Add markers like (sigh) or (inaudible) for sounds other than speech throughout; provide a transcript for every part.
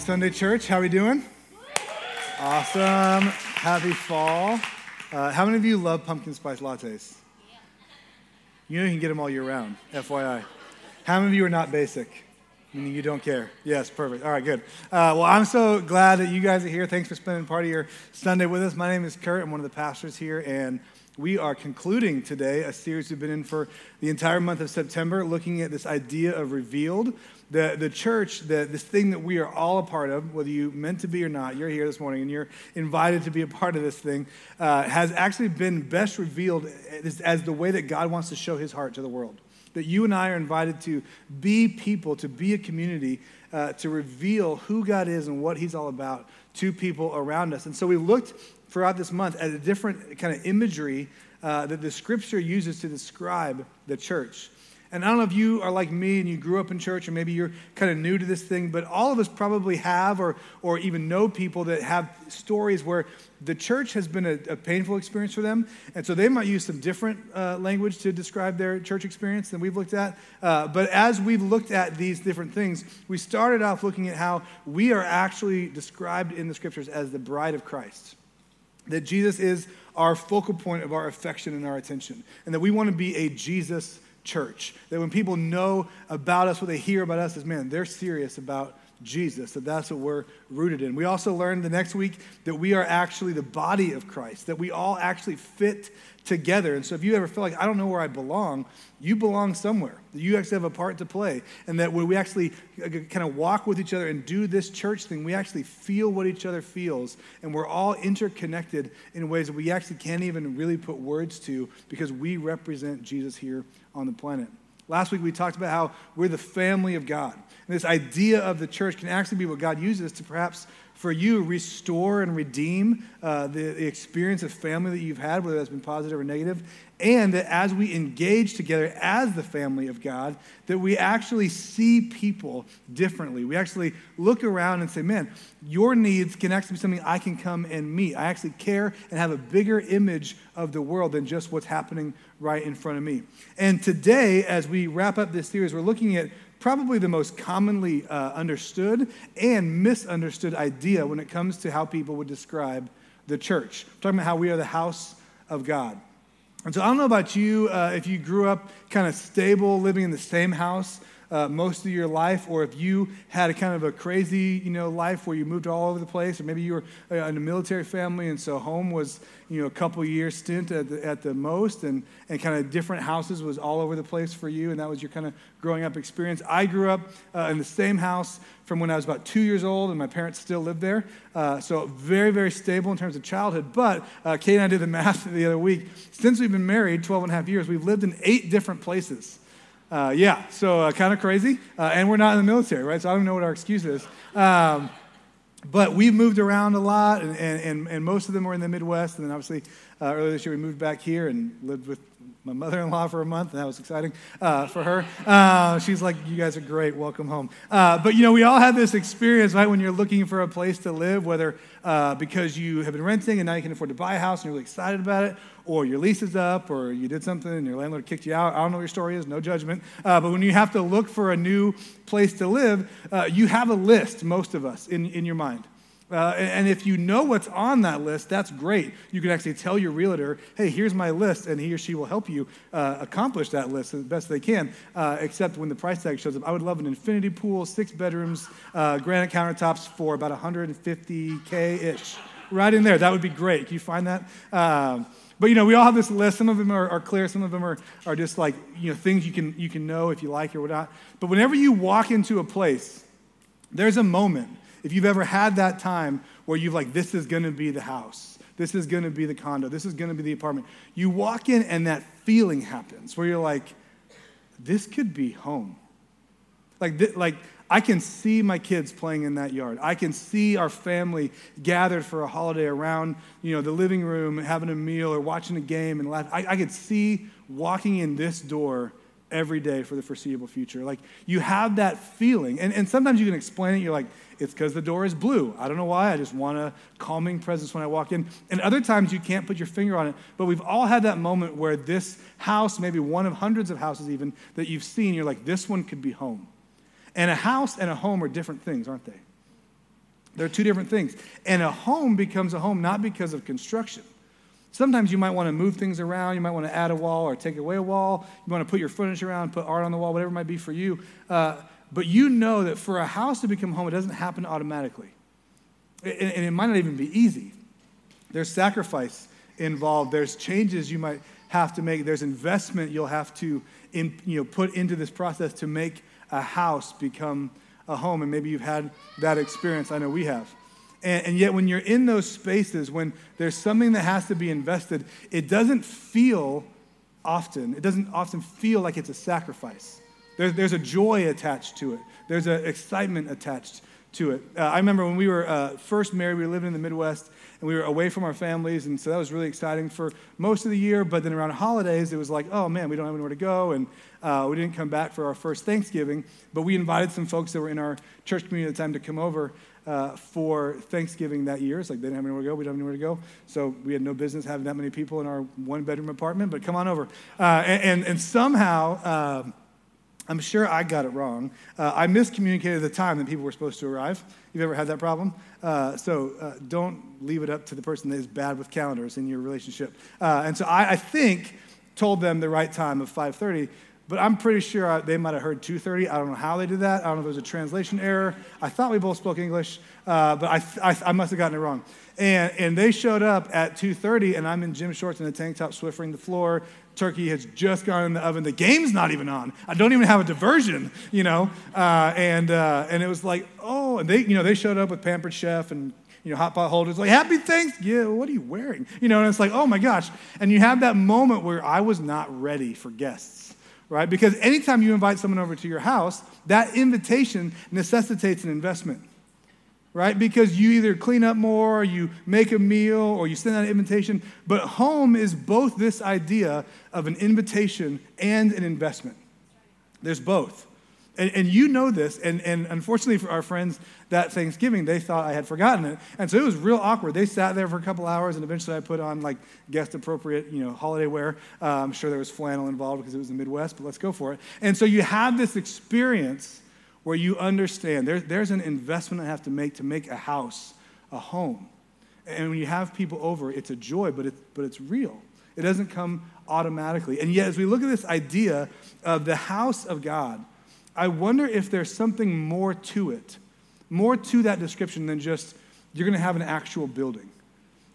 Sunday Church, how are we doing? Awesome. Happy fall. Uh, how many of you love pumpkin spice lattes? You know you can get them all year round, FYI. How many of you are not basic? Meaning you don't care. Yes, perfect. All right, good. Uh, well, I'm so glad that you guys are here. Thanks for spending part of your Sunday with us. My name is Kurt. I'm one of the pastors here, and we are concluding today a series we've been in for the entire month of September, looking at this idea of revealed. The, the church, the, this thing that we are all a part of, whether you meant to be or not, you're here this morning and you're invited to be a part of this thing, uh, has actually been best revealed as, as the way that God wants to show his heart to the world. That you and I are invited to be people, to be a community, uh, to reveal who God is and what he's all about to people around us. And so we looked throughout this month at a different kind of imagery uh, that the scripture uses to describe the church. And I don't know if you are like me and you grew up in church, or maybe you're kind of new to this thing, but all of us probably have or, or even know people that have stories where the church has been a, a painful experience for them. And so they might use some different uh, language to describe their church experience than we've looked at. Uh, but as we've looked at these different things, we started off looking at how we are actually described in the scriptures as the bride of Christ. That Jesus is our focal point of our affection and our attention, and that we want to be a Jesus church. That when people know about us, what they hear about us is, man, they're serious about Jesus, that that's what we're rooted in. We also learned the next week that we are actually the body of Christ, that we all actually fit together. And so if you ever feel like, I don't know where I belong, you belong somewhere. You actually have a part to play. And that when we actually kind of walk with each other and do this church thing, we actually feel what each other feels. And we're all interconnected in ways that we actually can't even really put words to because we represent Jesus here on the planet. Last week we talked about how we're the family of God. And this idea of the church can actually be what God uses to perhaps for you restore and redeem uh, the, the, experience of family that you've had, whether that's been positive or negative, and that as we engage together as the family of God, that we actually see people differently. We actually look around and say, man, your needs can actually be something I can come and meet. I actually care and have a bigger image of the world than just what's happening right in front of me. And today, as we wrap up this series, we're looking at probably the most commonly uh, understood and misunderstood idea when it comes to how people would describe the church. Talking about how we are the house of God. And so I don't know about you uh, if you grew up kind of stable, living in the same house uh, most of your life, or if you had a kind of a crazy, you know, life where you moved all over the place, or maybe you were uh, in a military family, and so home was, you know, a couple years stint at the, at the most, and, and kind of different houses was all over the place for you, and that was your kind of growing up experience. I grew up uh, in the same house from when I was about two years old, and my parents still lived there. Uh, so very, very stable in terms of childhood. But uh, Kate and I did the (laughs) math the other week. Since we've been married 12 and a half years, we've lived in eight different places. Uh, yeah, so uh, kind of crazy. Uh, and we're not in the military, right? So I don't know what our excuse is. Um, but we've moved around a lot, and, and, and, most of them were in the Midwest. And then obviously, uh, earlier this year, we moved back here and lived with my mother-in-law for a month, and that was exciting uh, for her. Uh, she's like, "You guys are great. Welcome home." Uh, but you know, we all have this experience, right? When you're looking for a place to live, whether uh, because you have been renting and now you can afford to buy a house and you're really excited about it, or your lease is up, or you did something and your landlord kicked you out. I don't know what your story is. No judgment. Uh, but when you have to look for a new place to live, uh, you have a list. Most of us in in your mind. Uh, and if you know what's on that list, that's great. You can actually tell your realtor, hey, here's my list, and he or she will help you uh, accomplish that list as best they can, uh, except when the price tag shows up. I would love an infinity pool, six bedrooms, uh, granite countertops for about 150K ish. Right in there. That would be great. Can you find that? Um, but you know, we all have this list. Some of them are, are, clear. Some of them are, are just like you know things you can you can know if you like or whatnot. But whenever you walk into a place, there's a moment if you've ever had that time where you've like, this is to be the house, this is to be the condo, this is to be the apartment, you walk in and that feeling happens where you're like, this could be home. Like, th- like I can see my kids playing in that yard. I can see our family gathered for a holiday around, you know, the living room, having a meal or watching a game and laughing. I, I could see walking in this door every day for the foreseeable future. Like you have that feeling. And, and sometimes you can explain it. You're like, it's because the door is blue. I don't know why. I just want a calming presence when I walk in. And other times you can't put your finger on it. But we've all had that moment where this house, maybe one of hundreds of houses even, that you've seen, you're like, this one could be home. And a house and a home are different things, aren't they? They're two different things. And a home becomes a home not because of construction. Sometimes you might want to move things around. You might want to add a wall or take away a wall. You want to put your furniture around, put art on the wall, whatever it might be for you. Uh, but you know that for a house to become home, it doesn't happen automatically. And, and it might not even be easy. There's sacrifice involved, there's changes you might have to make, there's investment you'll have to in, you know, put into this process to make a house become a home. And maybe you've had that experience. I know we have. And, and, yet, when you're in those spaces, when there's something that has to be invested, it doesn't feel often, it doesn't often feel like it's a sacrifice. There's, there's a joy attached to it, there's an excitement attached to it. Uh, I remember when we were uh, first married, we were living in the Midwest, and we were away from our families, and so that was really exciting for most of the year. But then around holidays, it was like, oh man, we don't have anywhere to go, and uh, we didn't come back for our first Thanksgiving. But we invited some folks that were in our church community at the time to come over uh, for Thanksgiving that year. It's like they didn't have anywhere to go, we don't have anywhere to go, so we had no business having that many people in our one bedroom apartment. But come on over, uh, and, and, and somehow. Um, I'm sure I got it wrong. Uh, I miscommunicated the time that people were supposed to arrive. You've ever had that problem? Uh, so uh, don't leave it up to the person that is bad with calendars in your relationship. Uh, and so I, I, think told them the right time of 5:30, but I'm pretty sure they might have heard 2:30. I don't know how they did that. I don't know if it was a translation error. I thought we both spoke English, uh, but I, I, I must have gotten it wrong. And, and they showed up at 2.30, and I'm in gym shorts and a tank top, swiffering the floor. Turkey has just gone in the oven. The game's not even on. I don't even have a diversion, you know. Uh, and, uh, and it was like, oh, and they, you know, they showed up with Pampered Chef and, you know, hot pot holders, like, happy thanks. Yeah, what are you wearing? You know, and it's like, oh my gosh. And you have that moment where I was not ready for guests, right? Because anytime you invite someone over to your house, that invitation necessitates an investment right? Because you either clean up more, or you make a meal, or you send out an invitation. But home is both this idea of an invitation and an investment. There's both. And, and you know this, and, and unfortunately for our friends that Thanksgiving, they thought I had forgotten it. And so it was real awkward. They sat there for a couple hours, and eventually I put on like guest appropriate, you know, holiday wear. Uh, I'm sure there was flannel involved because it was the Midwest, but let's go for it. And so you have this experience where you understand there, there's an investment I have to make to make a house, a home. And when you have people over, it's a joy, but, it, but it's real. It doesn't come automatically. And yet, as we look at this idea of the house of God, I wonder if there's something more to it, more to that description than just you're going to have an actual building.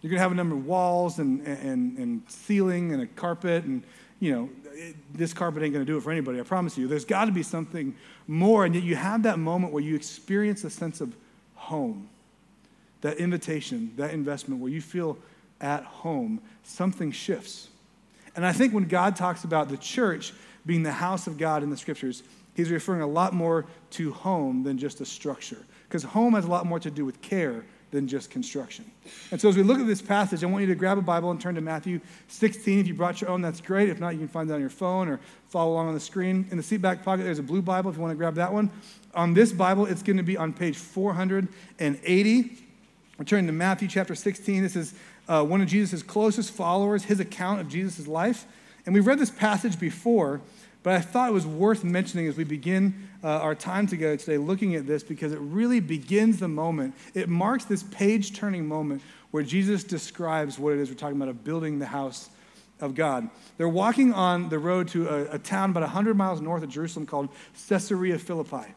You're going to have a number of walls and, and, and ceiling and a carpet and you know, it, this carpet ain't going to do it for anybody, I promise you. There's got to be something more. And yet you have that moment where you experience a sense of home, that invitation, that investment where you feel at home. Something shifts. And I think when God talks about the church being the house of God in the scriptures, he's referring a lot more to home than just a structure. Because home has a lot more to do with care than just construction. And so as we look at this passage, I want you to grab a Bible and turn to Matthew 16. If you brought your own, that's great. If not, you can find it on your phone or follow along on the screen. In the seat back pocket, there's a blue Bible if you want to grab that one. On this Bible, it's going to be on page 480. We're turning to Matthew chapter 16. This is uh, one of Jesus' closest followers, his account of Jesus' life. And we've read this passage before, but I thought it was worth mentioning as we begin uh, our time together today looking at this because it really begins the moment. It marks this page turning moment where Jesus describes what it is we're talking about of building the house of God. They're walking on the road to a, a town about 100 miles north of Jerusalem called Caesarea Philippi.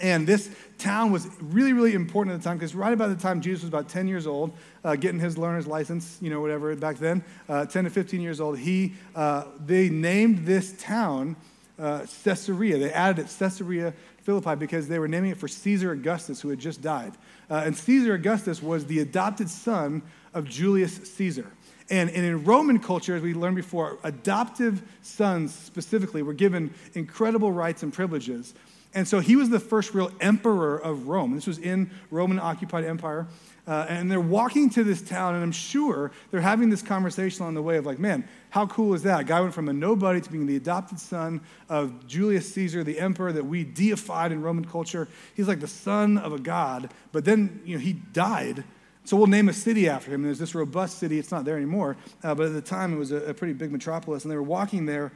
And this town was really, really important at the time because right about the time Jesus was about 10 years old, uh, getting his learner's license, you know, whatever, back then, uh, 10 to 15 years old, he, uh, they named this town uh, Caesarea. They added it Caesarea Philippi because they were naming it for Caesar Augustus, who had just died. Uh, and Caesar Augustus was the adopted son of Julius Caesar. And, and, in Roman culture, as we learned before, adoptive sons specifically were given incredible rights and privileges. And so he was the first real emperor of Rome. This was in Roman occupied empire. Uh, and they're walking to this town, and I'm sure they're having this conversation on the way of like, man, how cool is that? A guy went from a nobody to being the adopted son of Julius Caesar, the emperor that we deified in Roman culture. He's like the son of a god, but then you know he died. So we'll name a city after him. And There's this robust city. It's not there anymore, uh, but at the time it was a, a pretty big metropolis, and they were walking there.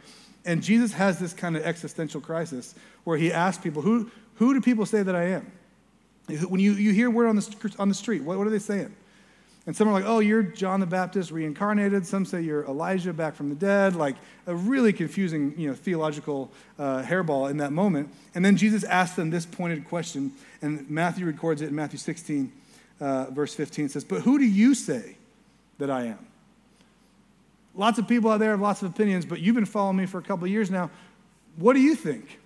And Jesus has this kind of existential crisis where he asks people, who, who do people say that I am? When you, you hear word on the, on the street, what, what are they saying? And some are like, oh, you're John the Baptist reincarnated. Some say you're Elijah back from the dead. Like a really confusing, you know, theological uh, hairball in that moment. And then Jesus asks them this pointed question, and Matthew records it in Matthew 16, uh, verse 15. It says, But who do you say that I am? Lots of people out there have lots of opinions, but you've been following me for a couple of years now. What do you think?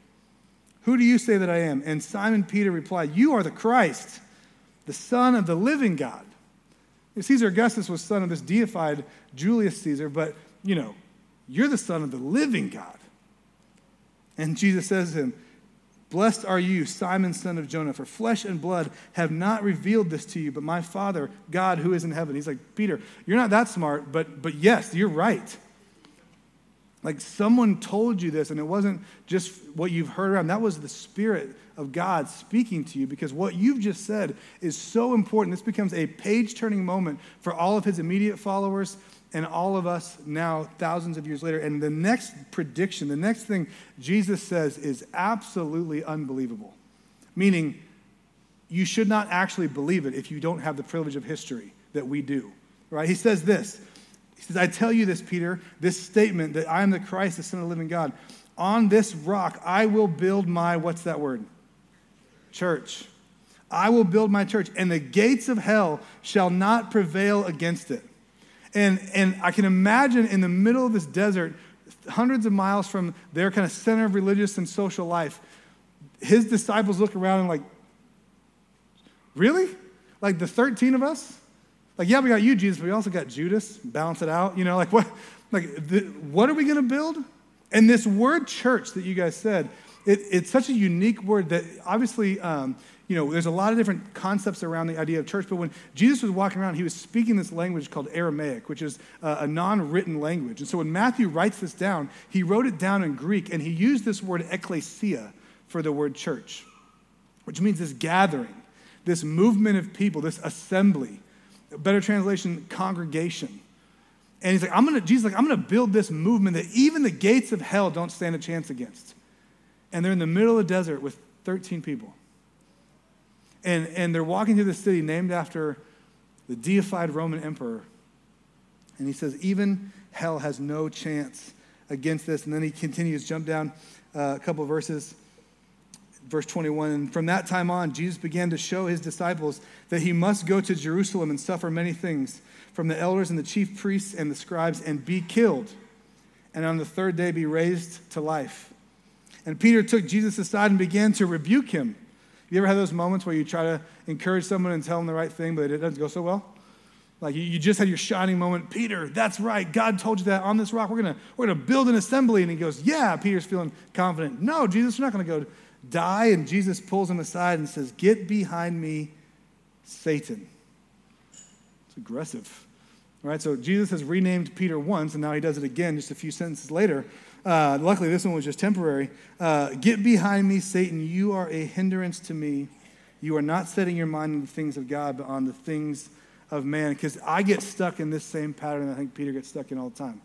Who do you say that I am? And Simon Peter replied, You are the Christ, the Son of the living God. Caesar Augustus was son of this deified Julius Caesar, but, you know, you're the son of the living God. And Jesus says to him, Blessed are you, Simon, son of Jonah, for flesh and blood have not revealed this to you, but my Father, God, who is in heaven. He's like, Peter, you're not that smart, but, but yes, you're right. Like someone told you this, and it wasn't just what you've heard around. That was the Spirit of God speaking to you because what you've just said is so important. This becomes a page turning moment for all of his immediate followers and all of us now, thousands of years later. And the next prediction, the next thing Jesus says is absolutely unbelievable. Meaning, you should not actually believe it if you don't have the privilege of history that we do. Right? He says this he says, I tell you this, Peter, this statement that I am the Christ, the Son of the living God. On this rock I will build my, what's that word? Church. I will build my church, and the gates of hell shall not prevail against it. And, and I can imagine in the middle of this desert, hundreds of miles from their kind of center of religious and social life, his disciples look around and like, really? Like the 13 of us? Like, yeah, we got you, Jesus, but we also got Judas, balance it out. You know, like what, like, the, what are we going to build? And this word church that you guys said, it, it's such a unique word that obviously, um, you know, there's a lot of different concepts around the idea of church. But when Jesus was walking around, he was speaking this language called Aramaic, which is uh, a, a non written language. And so when Matthew writes this down, he wrote it down in Greek and he used this word ecclesia for the word church, which means this gathering, this movement of people, this assembly better translation, congregation. And he's like, I'm gonna, Jesus like, I'm gonna build this movement that even the gates of hell don't stand a chance against. And they're in the middle of the desert with 13 people. And, and they're walking through the city named after the deified Roman emperor. And he says, even hell has no chance against this. And then he continues, jump down uh, a couple verses verse 21 and from that time on jesus began to show his disciples that he must go to jerusalem and suffer many things from the elders and the chief priests and the scribes and be killed and on the third day be raised to life and peter took jesus aside and began to rebuke him you ever had those moments where you try to encourage someone and tell them the right thing but it doesn't go so well like you just had your shining moment peter that's right god told you that on this rock we're gonna we're gonna build an assembly and he goes yeah peter's feeling confident no jesus we're not gonna go die, and Jesus pulls him aside and says, Get behind me, Satan. It's aggressive. All right, so Jesus has renamed Peter once, and now he does it again just a few sentences later. Uh, luckily, this one was just temporary. Uh, Get behind me, Satan. You are a hindrance to me. You are not setting your mind on the things of God, but on the things of man. Because I get stuck in this same pattern I think Peter gets stuck in all the time.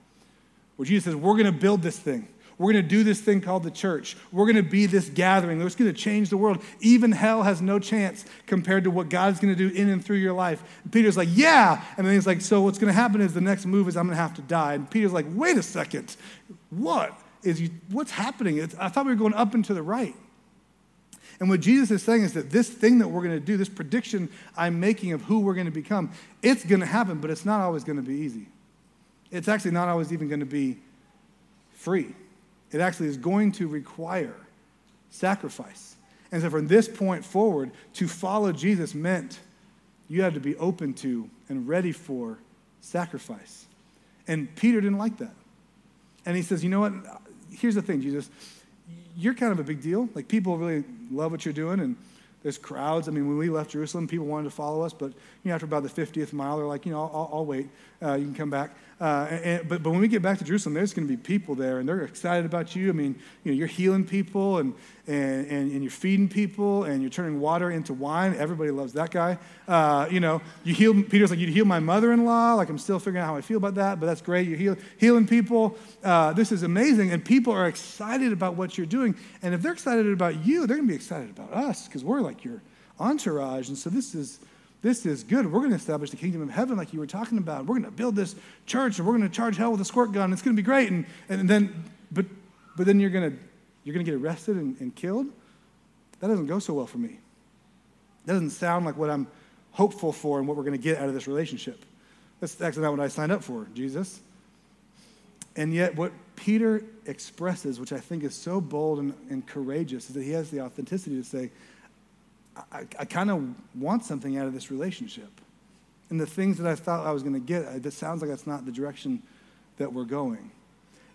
Where Jesus says, We're going to build this thing. We're going to do this thing called the church. We're going to be this gathering. It's going to change the world. Even hell has no chance compared to what God's going to do in and through your life. And Peter's like, yeah. And then he's like, so what's going to happen is the next move is I'm going to have to die. And Peter's like, wait a second. What is you, what's happening? It's, I thought we were going up and to the right. And what Jesus is saying is that this thing that we're going to do, this prediction I'm making of who we're going to become, it's going to happen, but it's not always going to be easy. It's actually not always even going to be free it actually is going to require sacrifice. And so from this point forward, to follow Jesus meant you had to be open to and ready for sacrifice. And Peter didn't like that. And he says, You know what? Here's the thing, Jesus. You're kind of a big deal. Like, people really love what you're doing, and there's crowds. I mean, when we left Jerusalem, people wanted to follow us, but you know, after about the 50th mile, they're like, you know, I'll, I'll wait. Uh, you can come back. Uh, and, but, but when we get back to Jerusalem, there's going to be people there, and they're excited about you. I mean, you know, you're healing people, and, and, and, and you're feeding people, and you're turning water into wine. Everybody loves that guy. Uh, you know, you heal, Peter's like, you heal my mother-in-law. Like, I'm still figuring out how I feel about that, but that's great. You're heal, healing people. Uh, this is amazing, and people are excited about what you're doing. And if they're excited about you, they're going to be excited about us, because we're like your entourage. And so this is this is good. We're going to establish the kingdom of heaven like you were talking about. We're going to build this church and we're going to charge hell with a squirt gun. It's going to be great. And, and then, but, but then you're going to, you're going to get arrested and, and killed. That doesn't go so well for me. That doesn't sound like what I'm hopeful for and what we're going to get out of this relationship. That's actually not what I signed up for, Jesus. And yet, what Peter expresses, which I think is so bold and, and courageous, is that he has the authenticity to say, I, I kind of want something out of this relationship. And the things that I thought I was going to get, uh, it sounds like that's not the direction that we're going.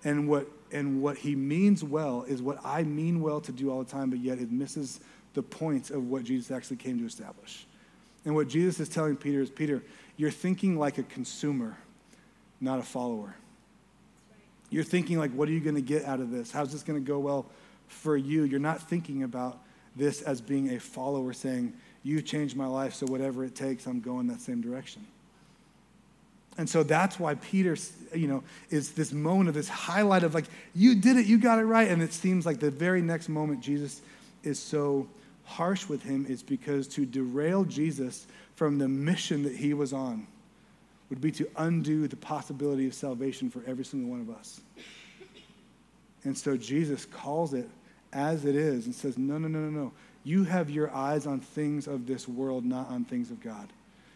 And what, and what he means well is what I mean well to do all the time, but yet it misses the point of what Jesus actually came to establish. And what Jesus is telling Peter is Peter, you're thinking like a consumer, not a follower. You're thinking like, what are you going to get out of this? How's this going to go well for you? You're not thinking about this as being a follower saying, You changed my life, so whatever it takes, I'm going that same direction. And so that's why Peter, you know, is this moment of this highlight of like, you did it, you got it right. And it seems like the very next moment Jesus is so harsh with him is because to derail Jesus from the mission that he was on would be to undo the possibility of salvation for every single one of us. And so Jesus calls it as it is and says, No, no, no, no, no. You have your eyes on things of this world, not on things of God.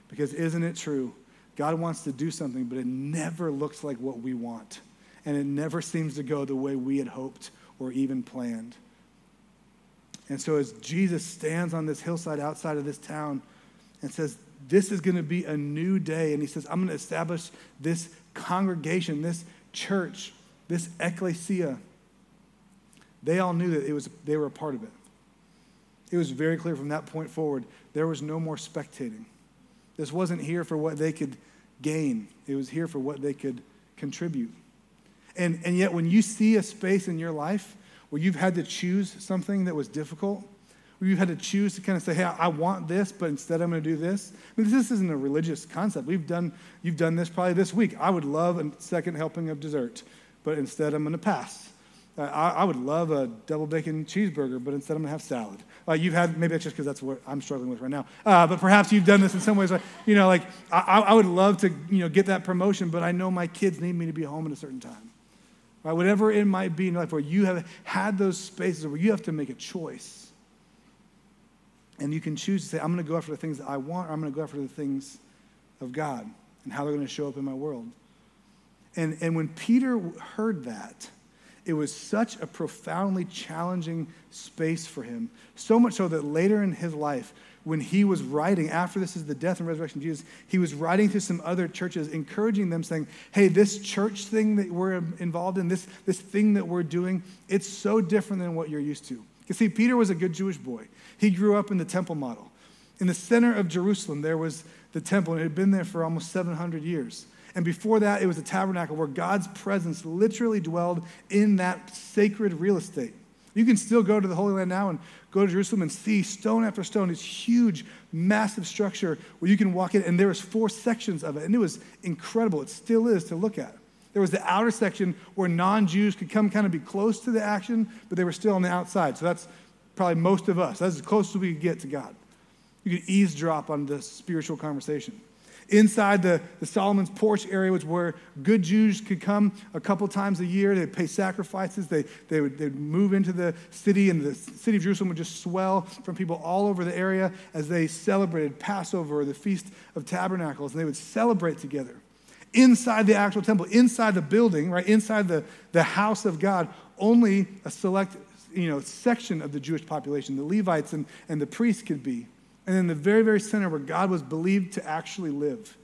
Because isn't it true? God wants to do something, but it never looks like what we want. And it never seems to go the way we had hoped or even planned. And so, as Jesus stands on this hillside outside of this town and says, This is going to be a new day, and he says, I'm going to establish this congregation, this church, this ecclesia they all knew that it was, they were a part of it. It was very clear from that point forward, there was no more spectating. This wasn't here for what they could gain, it was here for what they could contribute. And, and yet, when you see a space in your life where you've had to choose something that was difficult, where you've had to choose to kind of say, hey, I want this, but instead I'm going to do this. I mean, this isn't a religious concept. We've done, you've done this probably this week. I would love a second helping of dessert, but instead I'm going to pass. I, I, would love a double bacon cheeseburger, but instead I'm to have salad. Uh, you've had, maybe that's just because that's what I'm struggling with right now. Uh, but perhaps you've done this in some ways. Like, you know, like I, I would love to, you know, get that promotion, but I know my kids need me to be home at a certain time. Right? Whatever it might be in life where you have had those spaces where you have to make a choice. And you can choose to say, I'm to go after the things that I want, or I'm to go after the things of God and how they're to show up in my world. And, and when Peter heard that, it was such a profoundly challenging space for him. So much so that later in his life, when he was writing, after this is the death and resurrection of Jesus, he was writing to some other churches, encouraging them, saying, Hey, this church thing that we're involved in, this, this thing that we're doing, it's so different than what you're used to. You see, Peter was a good Jewish boy. He grew up in the temple model. In the center of Jerusalem, there was the temple, and it had been there for almost 700 years. And before that, it was a tabernacle where God's presence literally dwelled in that sacred real estate. You can still go to the Holy Land now and go to Jerusalem and see stone after stone, this huge, massive structure where you can walk in, and there was four sections of it, and it was incredible. It still is to look at. There was the outer section where non-Jews could come kind of be close to the action, but they were still on the outside. So that's probably most of us. That's as close as we could get to God. You could eavesdrop on the spiritual conversation. Inside the, the Solomon's porch area was where good Jews could come a couple times a year. They'd pay sacrifices. They, they would they'd move into the city, and the city of Jerusalem would just swell from people all over the area as they celebrated Passover or the Feast of Tabernacles, and they would celebrate together. Inside the actual temple, inside the building, right, inside the, the house of God, only a select you know, section of the Jewish population, the Levites and, and the priests could be and in the very, very center where God was believed to actually live,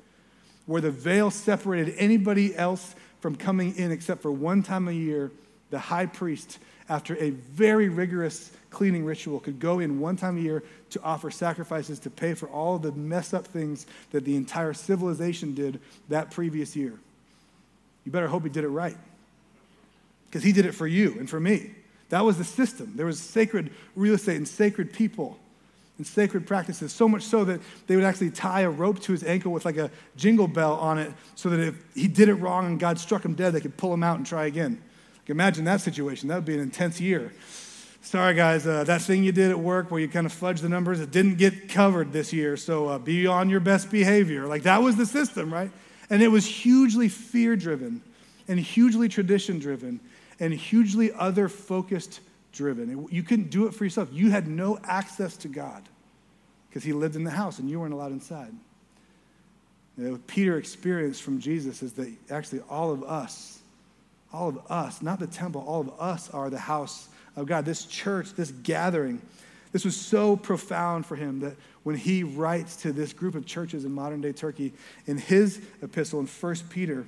where the veil separated anybody else from coming in except for one time a year, the high priest, after a very rigorous cleaning ritual, could go in one time a year to offer sacrifices to pay for all the messed up things that the entire civilization did that previous year. You better hope he did it right. Because he did it for you and for me. That was the system. There was sacred real estate and sacred people and sacred practices, so much so that they would actually tie a rope to his ankle with like a jingle bell on it so that if he did it wrong and God struck him dead, they could pull him out and try again. Like imagine that situation. That would be an intense year. sorry guys, uh, that thing you did at work where you kind of fudged the numbers, it didn't get covered this year, so uh, be on your best behavior. Like that was the system, right? And it was hugely fear driven and hugely tradition driven and hugely other focused driven. You couldn't do it for yourself. You had no access to God because he lived in the house and you weren't allowed inside. You what Peter experienced from Jesus is that actually all of us, all of us, not the temple, all of us are the house of God. This church, this gathering, this was so profound for him that when he writes to this group of churches in modern day Turkey, in his epistle in 1 Peter,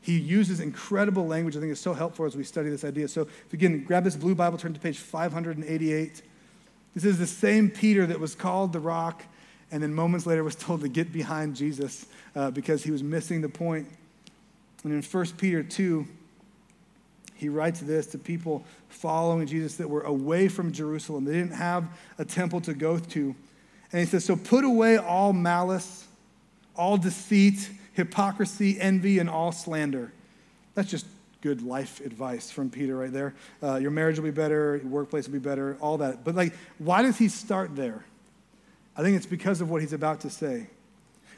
he uses incredible language. I think is so helpful as we study this idea. So, if again, grab this blue Bible, turn to page 588. This is the same Peter that was called the rock and then moments later was (laughs) told to get behind Jesus uh, because he was missing the point. And in 1 Peter 2, he writes this to people following Jesus that were away from Jerusalem. They didn't have a temple to go to. And he says, So put away all malice, all deceit, hypocrisy, envy, and all slander. That's just good life advice from Peter right there. Uh, your marriage will be better, your workplace will be better, all that. But, like, why does he start there? I think it's because of what he's about to say.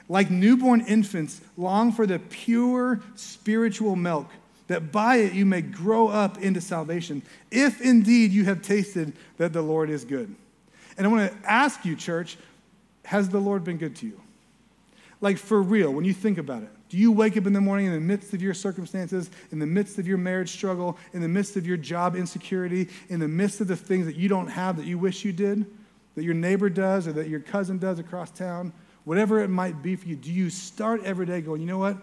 Like newborn infants, long for the pure spiritual milk, that by it you may grow up into salvation, if indeed you have tasted that the Lord is good. And I want to ask you, church, has the Lord been good to you? Like for real, when you think about it, do you wake up in the morning in the midst of your circumstances, in the midst of your marriage struggle, in the midst of your job insecurity, in the midst of the things that you don't have that you wish you did? that your neighbor does or that your cousin does across town, whatever it might be for you, do you start every day going, you know what?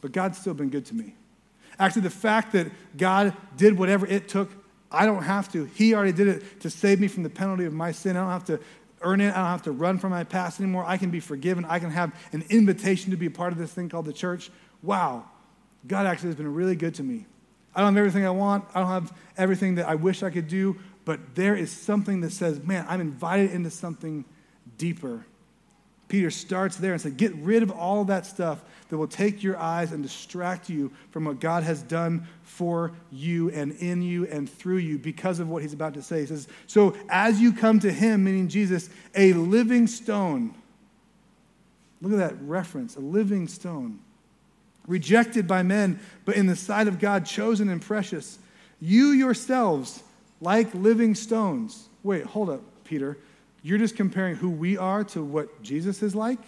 But God's still been good to me. Actually, the fact that God did whatever it took, I don't have to. He already did it to save me from the penalty of my sin. I don't have to earn it. I don't have to run from my past anymore. I can be forgiven. I can have an invitation to be a part of this thing called the church. Wow, God actually has been really good to me. I don't have everything I want. I don't have everything that I wish I could do, but there is something that says, man, I'm invited into something deeper. Peter starts there and says, get rid of all of that stuff that will take your eyes and distract you from what God has done for you and in you and through you because of what he's about to say. He says, so as you come to him, meaning Jesus, a living stone. Look at that reference, a living stone. Rejected by men, but in the sight of God, chosen and precious. You yourselves like living stones. Wait, hold up, Peter. You're just comparing who we are to what Jesus is like?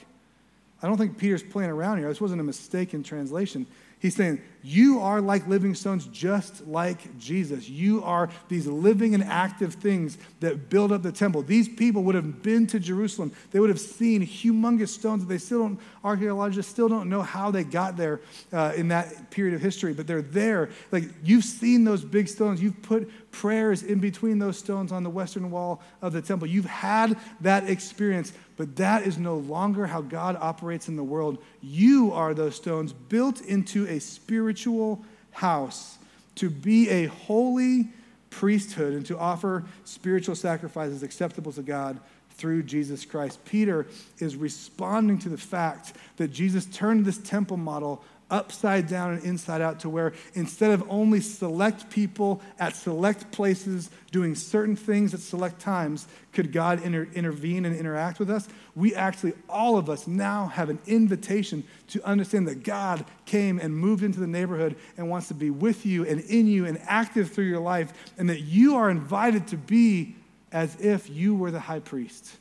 I don't think Peter's playing around here. This wasn't a mistake in translation. He's saying, You are like living stones, just like Jesus. You are these living and active things that build up the temple. These people would have been to Jerusalem. They would have seen humongous stones that they still don't, archaeologists still don't know how they got there uh, in that period of history, but they're there. Like, you've seen those big stones. You've put prayers in between those stones on the western wall of the temple. You've had that experience. But that is no longer how God operates in the world. You are those stones built into a spiritual house to be a holy priesthood and to offer spiritual sacrifices acceptable to God through Jesus Christ. Peter is responding to the fact that Jesus turned this temple model upside down and inside out to where instead of only select people at select places doing certain things at select times, could God inter- intervene and interact with us? We actually, all of us now have an invitation to understand that God came and moved into the neighborhood and wants to be with you and in you and active through your life, and that you are invited to be as if you were the high priest.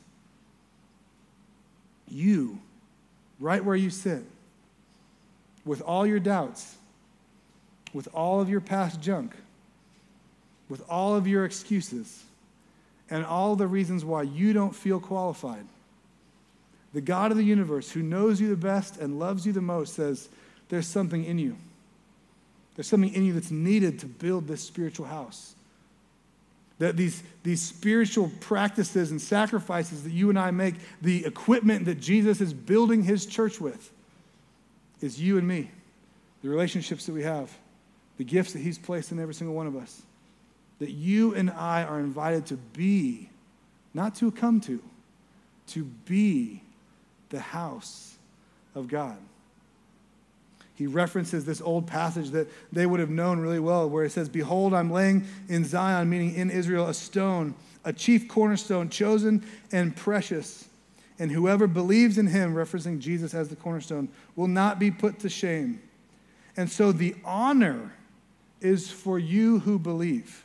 You, right where you sit with all your doubts, with all of your past junk, with all of your excuses, and all the reasons why you don't feel qualified. The God of the universe, who knows you the best and loves you the most, says, There's something in you. There's something in you that's needed to build this spiritual house. That these, these spiritual practices and sacrifices that you and I make, the equipment that Jesus is building his church with, is you and me, the relationships that we have, the gifts that He's placed in every single one of us. That you and I are invited to be, not to come to, to be the house of God. he references this old passage that they would have known really well, where it says, Behold, I'm laying in Zion, meaning in Israel, a stone, a chief cornerstone, chosen and precious. And whoever believes in him, referencing Jesus as the cornerstone, will not be put to shame. And so the honor is for you who believe.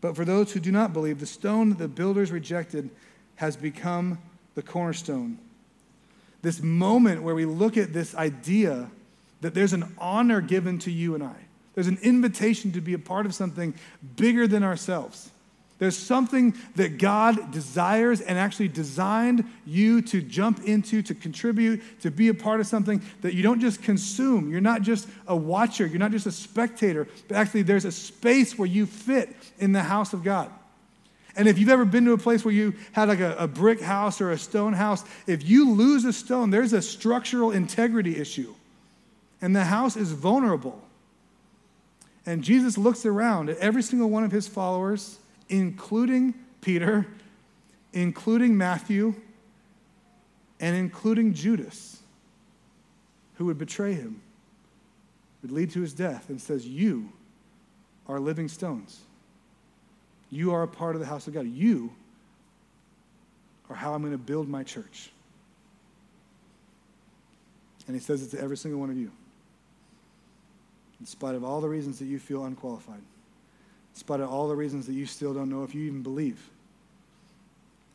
But for those who do not believe, the stone that the builders rejected has become the cornerstone. This moment where we look at this idea that there's an honor given to you and I, there's an invitation to be a part of something bigger than ourselves. There's something that God desires and actually designed you to jump into, to contribute, to be a part of something that you don't just consume. You're not just a watcher, you're not just a spectator, but actually there's a space where you fit in the house of God. And if you've ever been to a place where you had like a, a brick house or a stone house, if you lose a stone, there's a structural integrity issue. And the house is vulnerable. And Jesus looks around at every single one of his followers including Peter, including Matthew, and including Judas, who would betray him, would lead to his death, and says, You are living stones. You are a part of the house of God. You are how I'm going to build my church. And he says it to every single one of you. In spite of all the reasons that you feel unqualified spite of all the reasons that you still don't know if you even believe.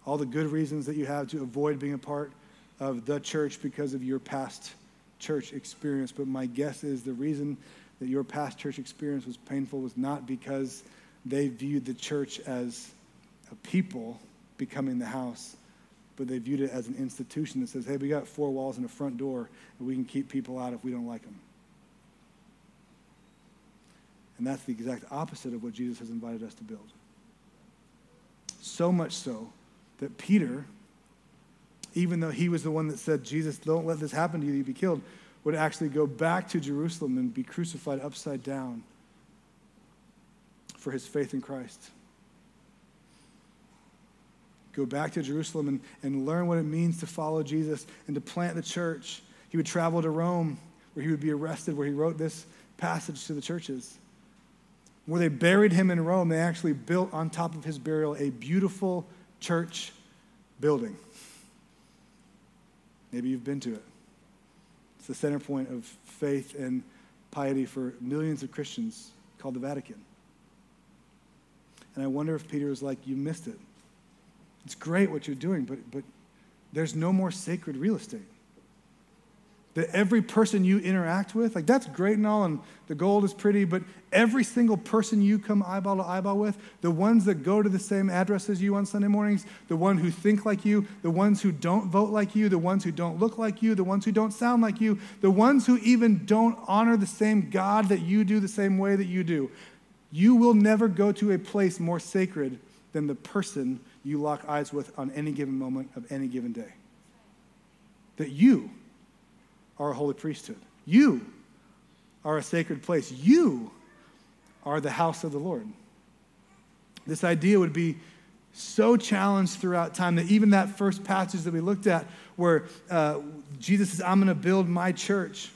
All the good reasons that you have to avoid being a part of the church because of your past church experience. But my guess is the reason that your past church experience was painful was not because they viewed the church as a people becoming the house, but they viewed it as an institution that says, hey, we got four walls and a front door, and we can keep people out if we don't like them. And that's the exact opposite of what Jesus has invited us to build. So much so that Peter, even though he was the one that said, Jesus, don't let this happen to you, you'd be killed, would actually go back to Jerusalem and be crucified upside down for his faith in Christ. Go back to Jerusalem and, and learn what it means to follow Jesus and to plant the church. He would travel to Rome, where he would be arrested, where he wrote this passage to the churches where they buried him in Rome, they actually built on top of his burial a beautiful church building. Maybe you've been to it. It's the center point of faith and piety for millions of Christians called the Vatican. And I wonder if Peter was like, You missed it. It's great what you're doing, but, but there's no more sacred real estate that every person you interact with, like that's great and all, and the gold is pretty, but every single person you come eyeball to eyeball with, the ones that go to the same address as you on Sunday mornings, the ones who think like you, the ones who don't vote like you, the ones who don't look like you, the ones who don't sound like you, the ones who even don't honor the same God that you do the same way that you do. You will never go to a place more sacred than the person you lock eyes with on any given moment of any given day. That you are a holy priesthood. You are a sacred place. You are the house of the Lord. This idea would be so challenged throughout time that even that first passage that we looked at, where uh, Jesus says, I'm going to build my church.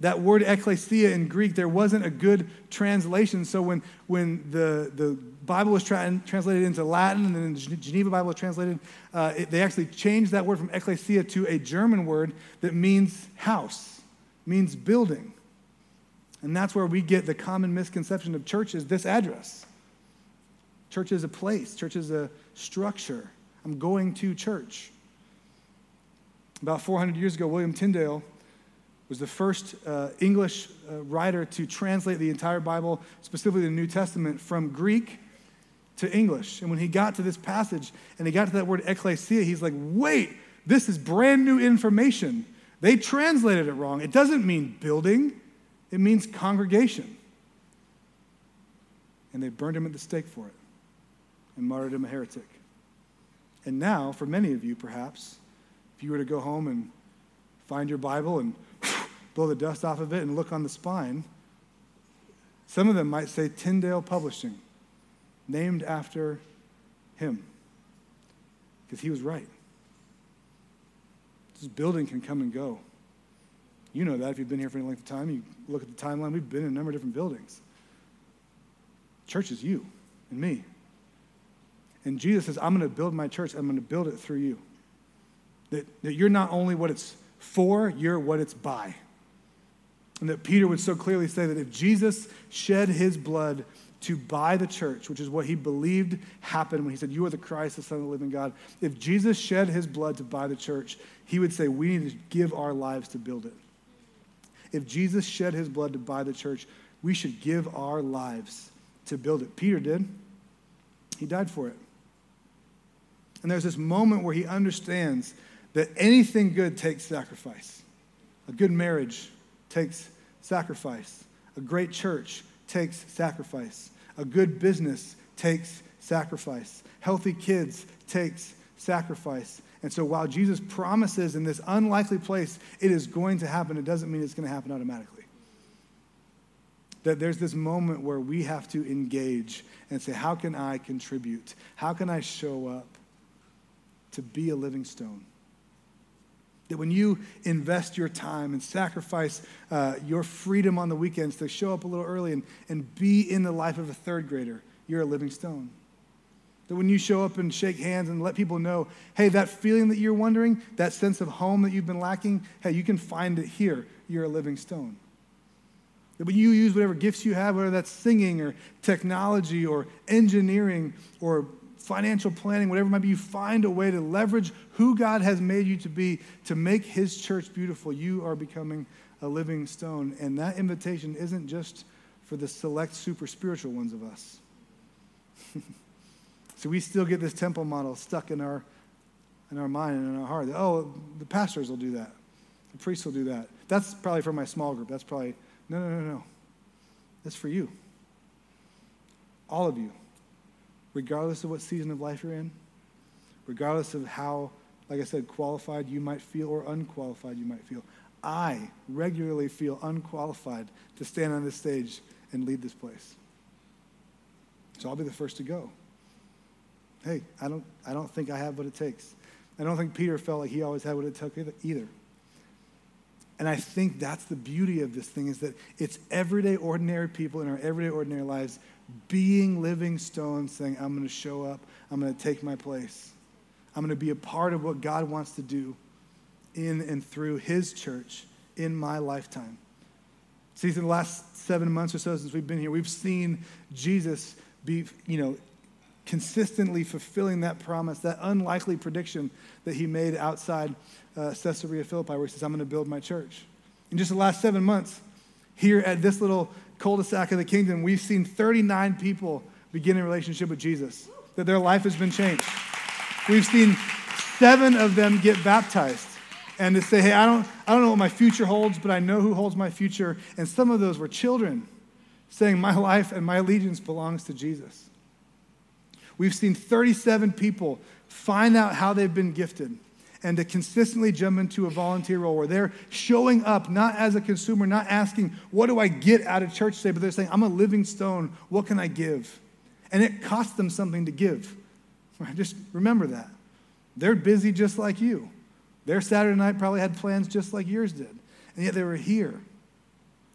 That word ecclesia in Greek, there wasn't a good translation. So when, when the, the Bible was tra- translated into Latin and then the Geneva Bible was translated, uh, it, they actually changed that word from ecclesia to a German word that means house, means building. And that's where we get the common misconception of church is this address. Church is a place, church is a structure. I'm going to church. About 400 years ago, William Tyndale was the first uh, English uh, writer to translate the entire Bible, specifically the New Testament, from Greek to English. And when he got to this passage and he got to that word ecclesia, he's like, wait, this is brand new information. They translated it wrong. It doesn't mean building, it means congregation. And they burned him at the stake for it and martyred him a heretic. And now, for many of you, perhaps, if you were to go home and find your Bible and (laughs) blow the dust off of it and look on the spine, some of them might say Tyndale Publishing, named after him, because he was right. This building can come and go. You know that if you've been here for any length of time. You look at the timeline, we've been in a number of different buildings. Church is you and me. And Jesus says, I'm going to build my church, I'm going to build it through you. That, that you're not only what it's for, you're what it's by. And that Peter would so clearly say that if Jesus shed his blood to buy the church, which is what he believed happened when he said, You are the Christ, the Son of the living God. If Jesus shed his blood to buy the church, he would say, We need to give our lives to build it. If Jesus shed his blood to buy the church, we should give our lives to build it. Peter did. He died for it. And there's this moment where he understands that anything good takes sacrifice. A good marriage takes sacrifice. A great church takes sacrifice. A good business takes sacrifice. Healthy kids takes sacrifice. And so while Jesus promises in this unlikely place it is going to happen, it doesn't mean it's going to happen automatically. That there's this moment where we have to engage and say, How can I contribute? How can I show up to be a living stone? That when you invest your time and sacrifice uh, your freedom on the weekends to show up a little early and, and be in the life of a third grader, you're a living stone. That when you show up and shake hands and let people know, hey, that feeling that you're wondering, that sense of home that you've been lacking, hey, you can find it here. You're a living stone. That when you use whatever gifts you have, whether that's singing or technology or engineering or financial planning, whatever it might be, you find a way to leverage who God has made you to be to make His church beautiful. You are becoming a living stone. And that invitation isn't just for the select super spiritual ones of us. (laughs) so we still get this temple model stuck in our, in our mind and in our heart. Oh, the pastors will do that, the priests will do that. That's probably for my small group. That's probably, no, no, no, no. That's for you. All of you regardless of what season of life you're in, regardless of how, like I said, qualified you might feel or unqualified you might feel. I regularly feel unqualified to stand on this stage and lead this place. So I'll be the first to go. Hey, I don't, I don't think I have what it takes. I don't think Peter felt like he always had what it took either. And I think that's the beauty of this thing is that it's everyday, ordinary people in our everyday, ordinary lives being living stones saying, I'm going to show up, I'm going to take my place. I'm going to be a part of what God wants to do in and through His church in my lifetime. See, in the last seven months or so since we've been here, we've seen Jesus be, you know, consistently fulfilling that promise, that unlikely prediction that he made outside uh, Caesarea Philippi, where he says, I'm going to build my church. In just the last seven months, here at this little cul-de-sac of the kingdom, we've seen 39 people begin a relationship with Jesus, that their life has been changed. We've seen seven of them get baptized and to say, hey, I don't, I don't know what my future holds, but I know who holds my future. And some of those were children saying, my life and my allegiance belongs to Jesus. We've seen 37 people find out how they've been gifted and to consistently jump into a volunteer role where they're showing up not as a consumer, not asking, what do I get out of church today? But they're saying, I'm a living stone. What can I give? And it costs them something to give. (laughs) Just remember that. They're busy just like you. Their Saturday night probably had plans just like yours did. And yet they were here.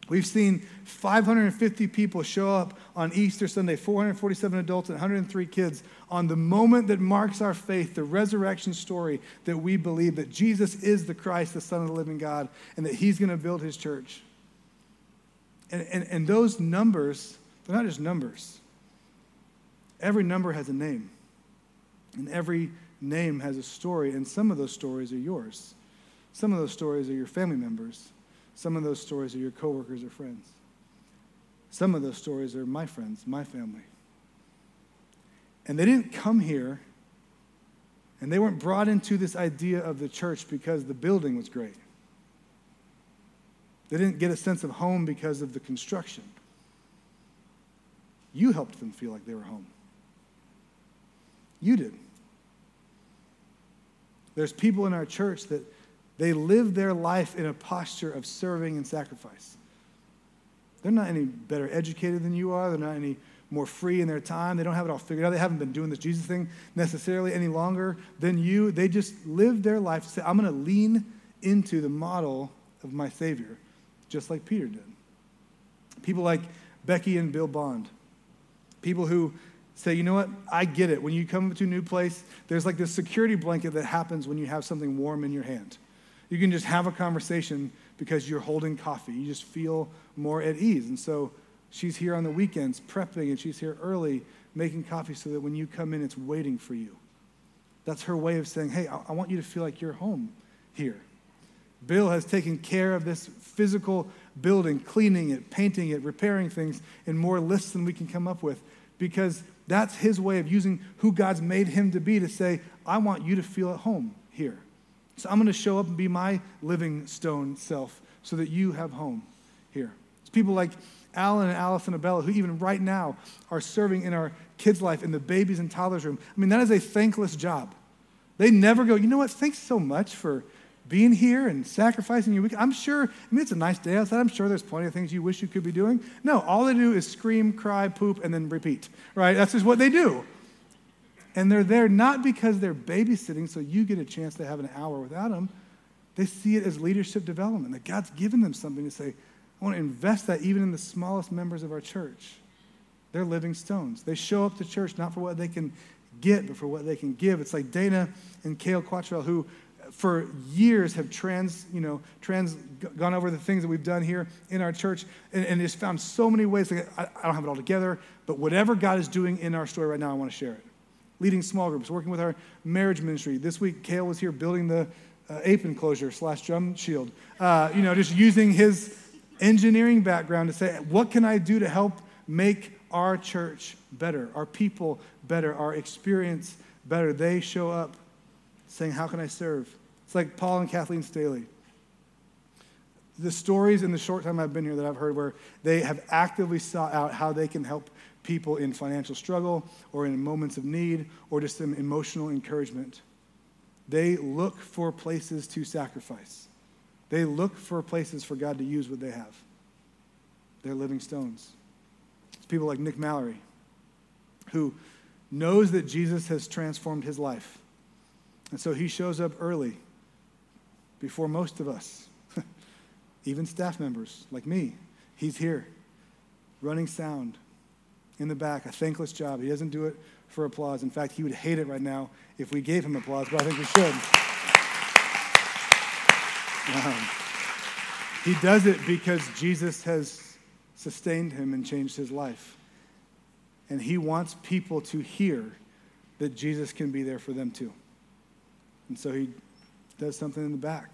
We've seen 550 people show up on Easter Sunday, 447 adults and 103 kids on the moment that marks our faith, the resurrection story that we believe that Jesus is the Christ, the Son of the living God, and that He's going to build His church. And, and, and those numbers, they're not just numbers. Every number has a name, and every name has a story, and some of those stories are yours. Some of those stories are your family members. Some of those stories are your coworkers or friends. Some of those stories are my friends, my family. And they didn't come here and they weren't brought into this idea of the church because the building was great. They didn't get a sense of home because of the construction. You helped them feel like they were home. You did. There's people in our church that they live their life in a posture of serving and sacrifice. They're not any better educated than you are. They're not any more free in their time. They don't have it all figured out. They haven't been doing this Jesus thing necessarily any longer than you. They just live their life say, I'm going to lean into the model of my Savior, just like Peter did. People like Becky and Bill Bond. People who say, you know what, I get it. When you come to a new place, there's like this security blanket that happens when you have something warm in your hand. You can just have a conversation because you're holding coffee. You just feel more at ease. And so she's here on the weekends prepping, and she's here early making coffee so that when you come in, it's waiting for you. That's her way of saying, hey, I, I want you to feel like you're home here. Bill has taken care of this physical building, cleaning it, painting it, repairing things in more lists than we can come up with because that's his way of using who God's made him to be to say, I want you to feel at home here. So I'm going to show up and be my living stone self so that you have home here. It's people like Alan and Allison and Bella who even right now are serving in our kids' life in the babies and toddlers room. I mean, that is a thankless job. They never go, you know what, thanks so much for being here and sacrificing your week. I'm sure, I mean, it's a nice day outside. I'm sure there's plenty of things you wish you could be doing. No, all they do is scream, cry, poop, and then repeat, right? That's just what they do. And they're there not because they're babysitting so you get a chance to have an hour without them. They see it as leadership development, that God's given them something to say, I want to invest that even in the smallest members of our church. They're living stones. They show up to church not for what they can get, but for what they can give. It's like Dana and Kale Quattrell, who uh, for years have trans, you know, trans gone over the things that we've done here in our church and, and just found so many ways. Like, I, I don't have it all together, but whatever God is doing in our story right now, I want to share it. Leading small groups, working with our marriage ministry. This week, Kale was here building the uh, ape enclosure slash drum shield. Uh, you know, just using his engineering background to say, what can I do to help make our church better, our people better, our experience better? They show up saying, How can I serve? It's like Paul and Kathleen Staley. The stories in the short time I've been here that I've heard where they have actively sought out how they can help people in financial struggle or in moments of need or just some emotional encouragement. They look for places to sacrifice. They look for places for God to use what they have. They're living stones. It's people like Nick Mallory, who knows that Jesus has transformed his life. And so he shows up early before most of us, (laughs) even staff members like me. He's here, running sound in the back, a thankless job. He doesn't do it for applause. In fact, he would hate it right now if we gave him applause, but I think we should. Um, he does it because Jesus has sustained him and changed his life. And he wants people to hear that Jesus can be there for them too. And so he does something in the back.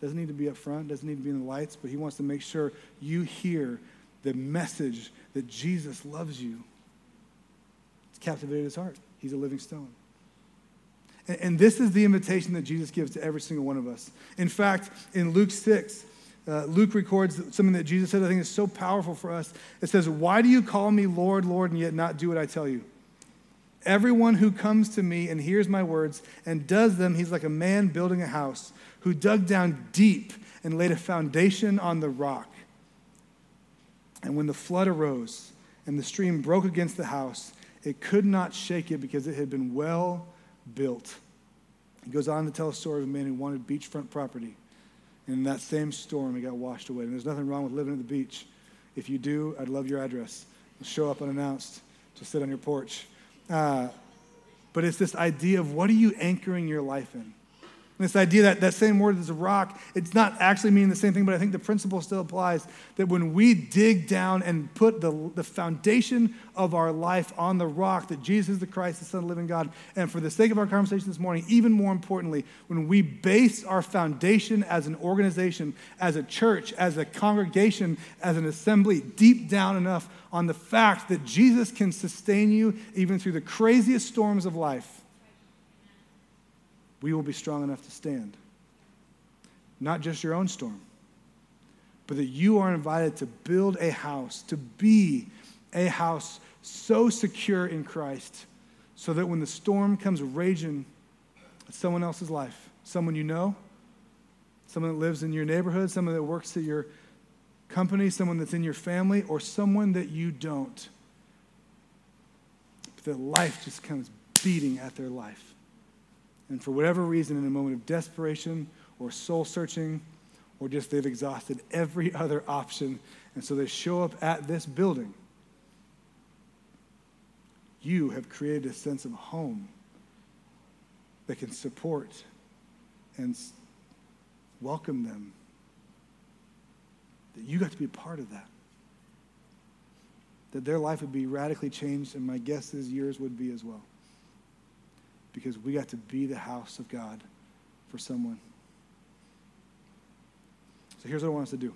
Doesn't need to be up front, doesn't need to be in the lights, but he wants to make sure you hear the message that Jesus loves you. It's captivated his heart. He's a living stone. And, and this is the invitation that Jesus gives to every single one of us. In fact, in Luke 6, uh, Luke records something that Jesus said I think is so powerful for us. It says, Why do you call me Lord, Lord, and yet not do what I tell you? Everyone who comes to me and hears my words and does them, he's like a man building a house who dug down deep and laid a foundation on the rock. And when the flood arose and the stream broke against the house, it could not shake it because it had been well built. He goes on to tell a story of a man who wanted beachfront property. And in that same storm, he got washed away. And there's nothing wrong with living at the beach. If you do, I'd love your address. I'll show up unannounced to sit on your porch. Uh, but it's this idea of what are you anchoring your life in? This idea that that same word is a rock, it's not actually meaning the same thing, but I think the principle still applies that when we dig down and put the, the foundation of our life on the rock, that Jesus is the Christ, the Son of the living God, and for the sake of our conversation this morning, even more importantly, when we base our foundation as an organization, as a church, as a congregation, as an assembly, deep down enough on the fact that Jesus can sustain you even through the craziest storms of life we will be strong enough to stand. Not just your own storm, but that you are invited to build a house, to be a house so secure in Christ, so that when the storm comes raging at someone else's life, someone you know, someone that lives in your neighborhood, someone that works at your company, someone that's in your family, or someone that you don't, that life just comes beating at their life and for whatever reason, in a moment of desperation or soul searching or just they've exhausted every (laughs) other option. And so they show up at this building. You have created a sense of home that can support and welcome them. That you got to be a part of that. That their life would be radically changed, and my guess is yours would be as well. Because we got to be the house of God for someone. So here's what I want us to do.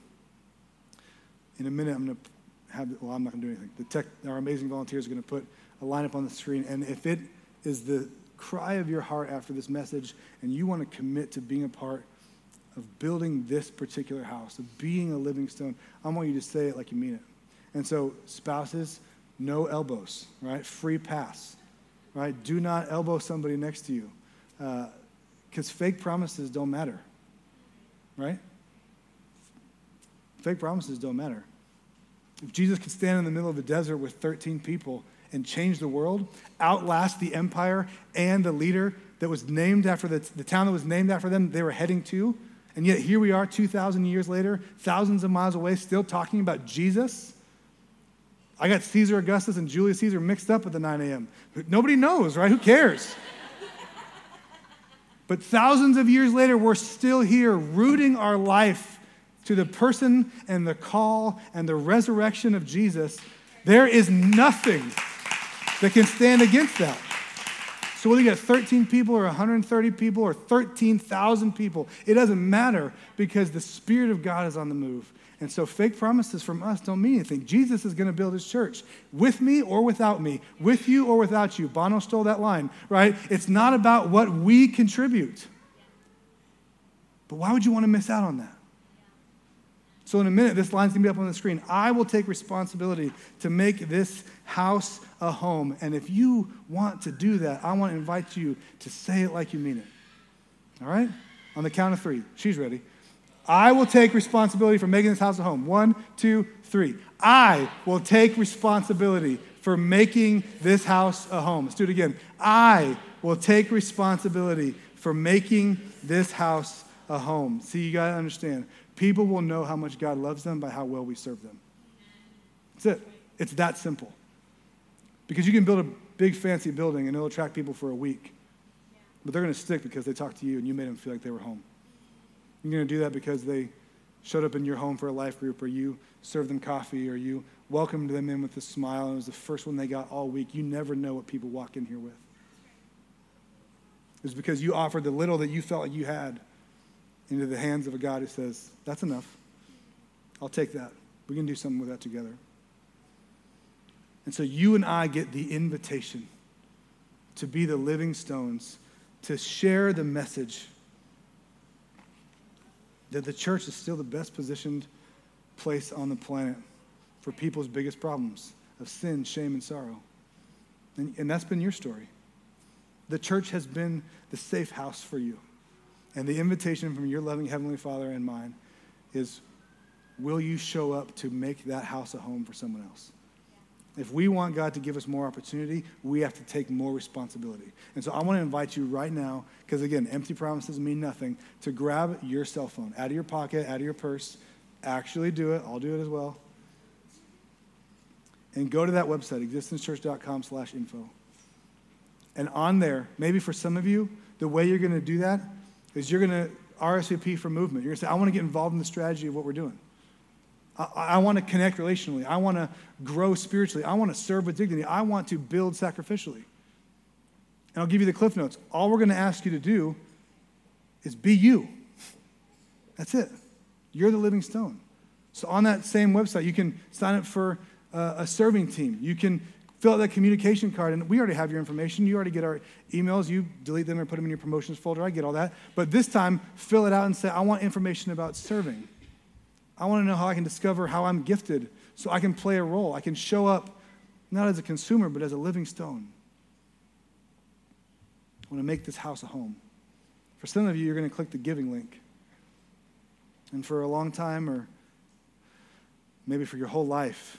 In a minute, I'm going to have, well, I'm not going to do anything. The tech, our amazing volunteers are going to put a lineup on the screen, and if it is the cry of your heart after this message and you want to commit to being a part of building this particular house, of being a living stone, I want you to say it like you mean it. And so, spouses, no elbows, right? Free pass, right? Do not elbow somebody next to you because uh, fake promises don't matter, right? Fake promises don't matter. If Jesus could stand in the middle of the desert with 13 people and change the world, outlast the empire and the leader that was named after the, the town that was named after them, they were heading to. And yet here we are 2,000 years later, thousands of miles away, still talking about Jesus. I got Caesar Augustus and Julius Caesar mixed up at the 9 a.m. Nobody knows, right? Who cares? but thousands of years later, we're still here rooting our life to the person and the call and the resurrection of Jesus. There is nothing that can stand against that. So whether you get 13 people or 130 people or 13,000 people, it doesn't matter because the Spirit of God is on the move. And so fake promises from us don't mean anything. Jesus is going to build his church with me or without me, with you or without you. Bono stole that line, right? It's not about what we contribute. But why would you want to miss out on that? So, in a minute, this line's gonna be up on the screen. I will take responsibility to make this house a home. And if you want to do that, I want to invite you to say it like you mean it. All right? On the count of three. She's ready. I will take responsibility for making this house a home. One, two, three. I will take responsibility for making this house a home. Let's do it again. I will take responsibility for making this house a home. See, you got to understand. People will know how much God loves them by how well we serve them. That's it. It's that simple. Because you can build a big fancy building and it'll attract people for a week. But they're going to stick because they talked to you and you made them feel like they were home. You're going to do that because they showed up in your home for a life group or you served them coffee or you welcomed them in with a smile and it was the first one they got all week. You never know what people walk in here with. It's because you offered the little that you felt like you had into the hands of a God who says, That's enough. I'll take that. We can do something with that together. And so you and I get the invitation to be the living stones, to share the message that the church is still the best positioned place on the planet for people's biggest problems of sin, shame, and sorrow. And, and that's been your story. The church has been the safe house for you. And the invitation from your loving Heavenly Father and mine is will you show up to make that house a home for someone else? If we want God to give us more opportunity, we have to take more responsibility. And so I want to invite you right now, because again, empty promises mean nothing, to grab your cell phone out of your pocket, out of your purse. Actually do it. I'll do it as well. And go to that website, existencechurch.com slash info. And on there, maybe for some of you, the way you're going to do that is you're going to RSVP for movement. You're going to say, I want to get involved in the strategy of what we're doing. I, I want to connect relationally. I want to grow spiritually. I want to serve with dignity. I want to build sacrificially. And I'll give you the cliff notes. All we're going to ask you to do is be you. That's it. You're the living stone. So on that same website, you can sign up for uh, a serving team. You can fill out that communication card, and we already have your information. You already get our emails. You delete them or put them in your promotions folder. I get all that. But this time, fill it out and say, I want information about serving. I want to know how I can discover how I'm gifted so I can play a role. I can show up not as a consumer, but as a living stone. I want to make this house a home. For some of you, you're going to click the giving link. And for a long time, or maybe for your whole life,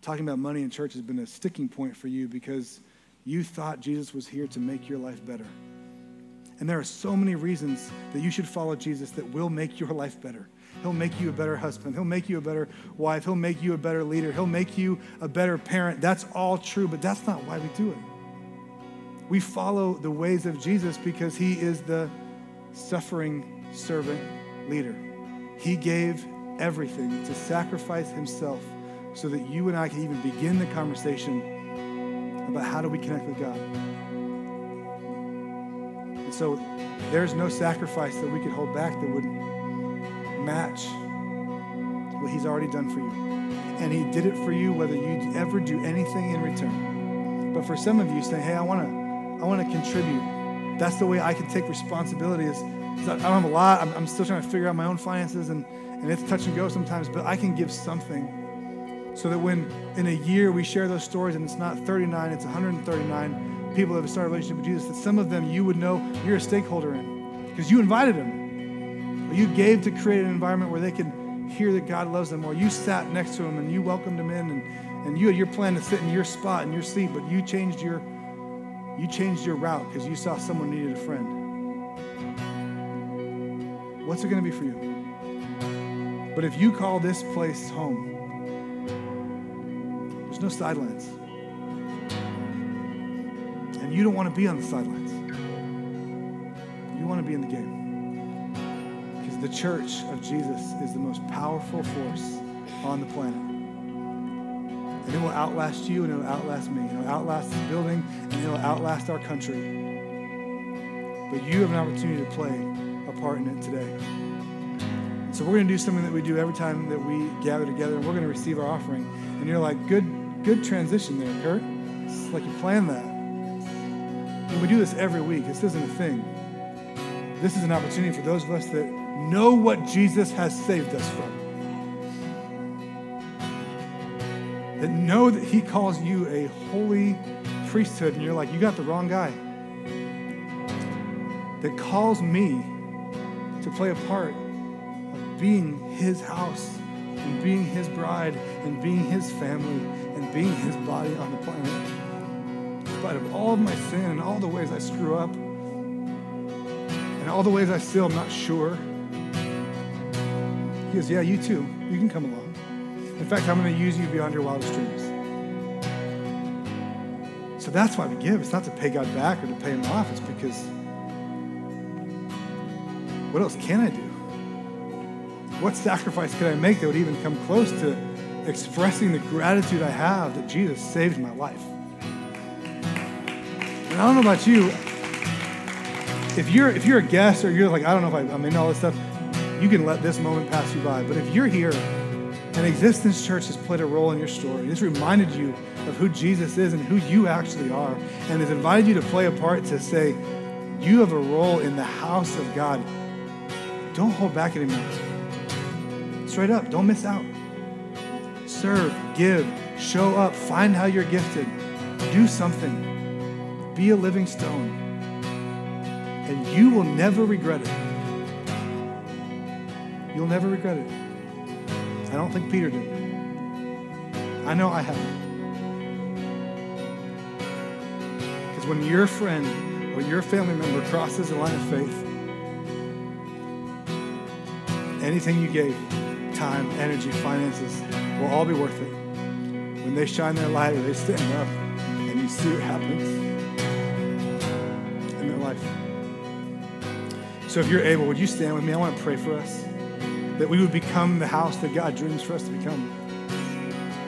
talking about money in church has been a sticking point for you because you thought Jesus was here to make your life better. And there are so many reasons that you should follow Jesus that will make your life better. He'll make you a better husband. He'll make you a better wife. He'll make you a better leader. He'll make you a better parent. That's all true, but that's not why we do it. We follow the ways of Jesus because he is the suffering servant leader. He gave everything to sacrifice himself so that you and I can even begin the conversation about how do we connect with God. And so there's no sacrifice that we could hold back that would match what he's already done for you. And he did it for you whether you ever do anything in return. But for some of you saying, hey, I want to I want to contribute. That's the way I can take responsibility is, is I don't have a lot. I'm, I'm, still trying to figure out my own finances and, and it's touch and go sometimes, but I can give something so that when in a year we share those stories and it's not 39, it's 139 people that have started a relationship with Jesus, that some of them you would know you're a stakeholder in because you invited them. Or You gave to create an environment where they can hear that God loves them, or you sat next to them and you welcomed them in, and, and you had your plan to sit in your spot in your seat, but you changed your you changed your route because you saw someone needed a friend. What's it going to be for you? But if you call this place home, there's no sidelines. You don't want to be on the sidelines. You want to be in the game Because the church of Jesus is the most powerful force on the planet. And it will outlast you and it will outlast me. It will outlast this building and it will outlast our country. But you have an opportunity to play a part in it today. So we're going to do something that we do every time that we gather together and we're going to receive our offering. And you're like, good, good transition there, Kurt. It's like you planned that. And we do this every week. This isn't a thing. This is an opportunity for those of us that know what Jesus has saved us from. That know that He calls you a holy priesthood, and you're like, you got the wrong guy. That calls me to play a part of being His house and being His bride and being His family and being His body on the planet. Spite of all of my sin and all the ways I screw up and all the ways I still am not sure. He goes, Yeah, you too. You can come along. In fact, I'm going to use you beyond your wildest dreams. So that's why we give. It's not to pay God back or to pay Him off. It's because what else can I do? What sacrifice could I make that would even come close to expressing the gratitude I have that Jesus saved my life? I don't know about you. If you're if you're a guest or you're like, I don't know if I, I'm in all this stuff, you can let this moment pass you by. But if you're here and Existence Church has played a role in your story, it's reminded you of who Jesus is and who you actually are, and has invited you to play a part to say, you have a role in the house of God. Don't hold back anymore. Straight up, don't miss out. Serve, give, show up, find how you're gifted, do something, be a living stone, and you will never regret it. You'll never regret it. I don't think Peter did. I know I haven't. Because when your friend or your family member crosses the line of faith, anything you gave, time, energy, finances, will all be worth it. When they shine their light or they stand up and you see what happens life. So if you're able, would you stand with me? I want to pray for us that we would become the house that God dreams for us to become.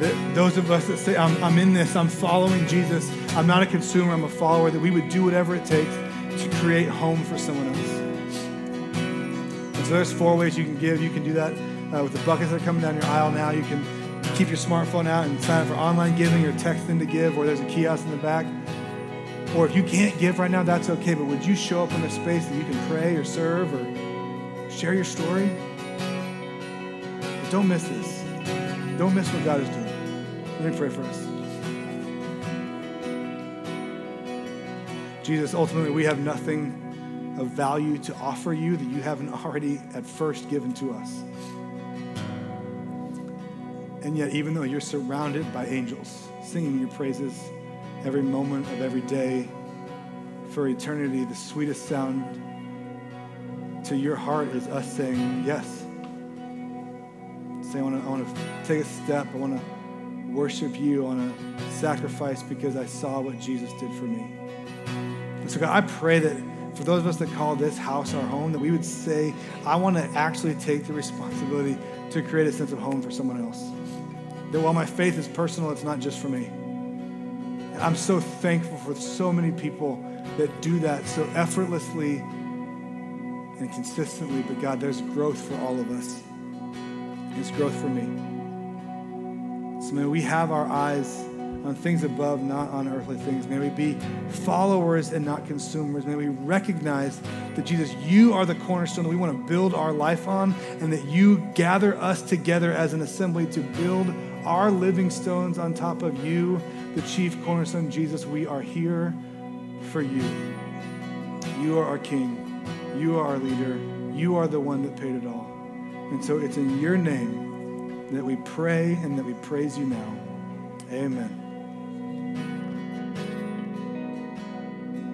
That those of us that say, I'm, I'm in this, I'm following Jesus, I'm not a consumer, I'm a follower, that we would do whatever it takes to create home for someone else. And so there's four ways you can give. You can do that uh, with the buckets that are coming down your aisle now. You can keep your smartphone out and sign up for online giving or text in to give, or there's a kiosk in the back. Or if you can't give right now, that's okay, but would you show up in a space that you can pray or serve or share your story? Don't miss this. Don't miss what God is doing. Let me pray for us. Jesus, ultimately, we have nothing of value to offer you that you haven't already at first given to us. And yet, even though you're surrounded by angels singing your praises every moment of every day, for eternity, the sweetest sound to your heart is us saying yes. Say, I want to take a step. I want to worship you. I want to sacrifice because I saw what Jesus did for me. And so, God, I pray that for those of us that call this house our home, that we would say, I want to actually take the responsibility to create a sense of home for someone else. That while my faith is personal, it's not just for me. I'm so thankful for so many people that do that so effortlessly and consistently. But God, there's growth for all of us. There's growth for me. So may we have our eyes on things above, not on earthly things. May we be followers and not consumers. May we recognize that Jesus, you are the cornerstone that we want to build our life on, and that you gather us together as an assembly to build our living stones on top of you, the chief cornerstone. Jesus, we are here for you. You are our King. You are our leader. You are the one that paid it all. And so it's in your name that we pray and that we praise you now. Amen.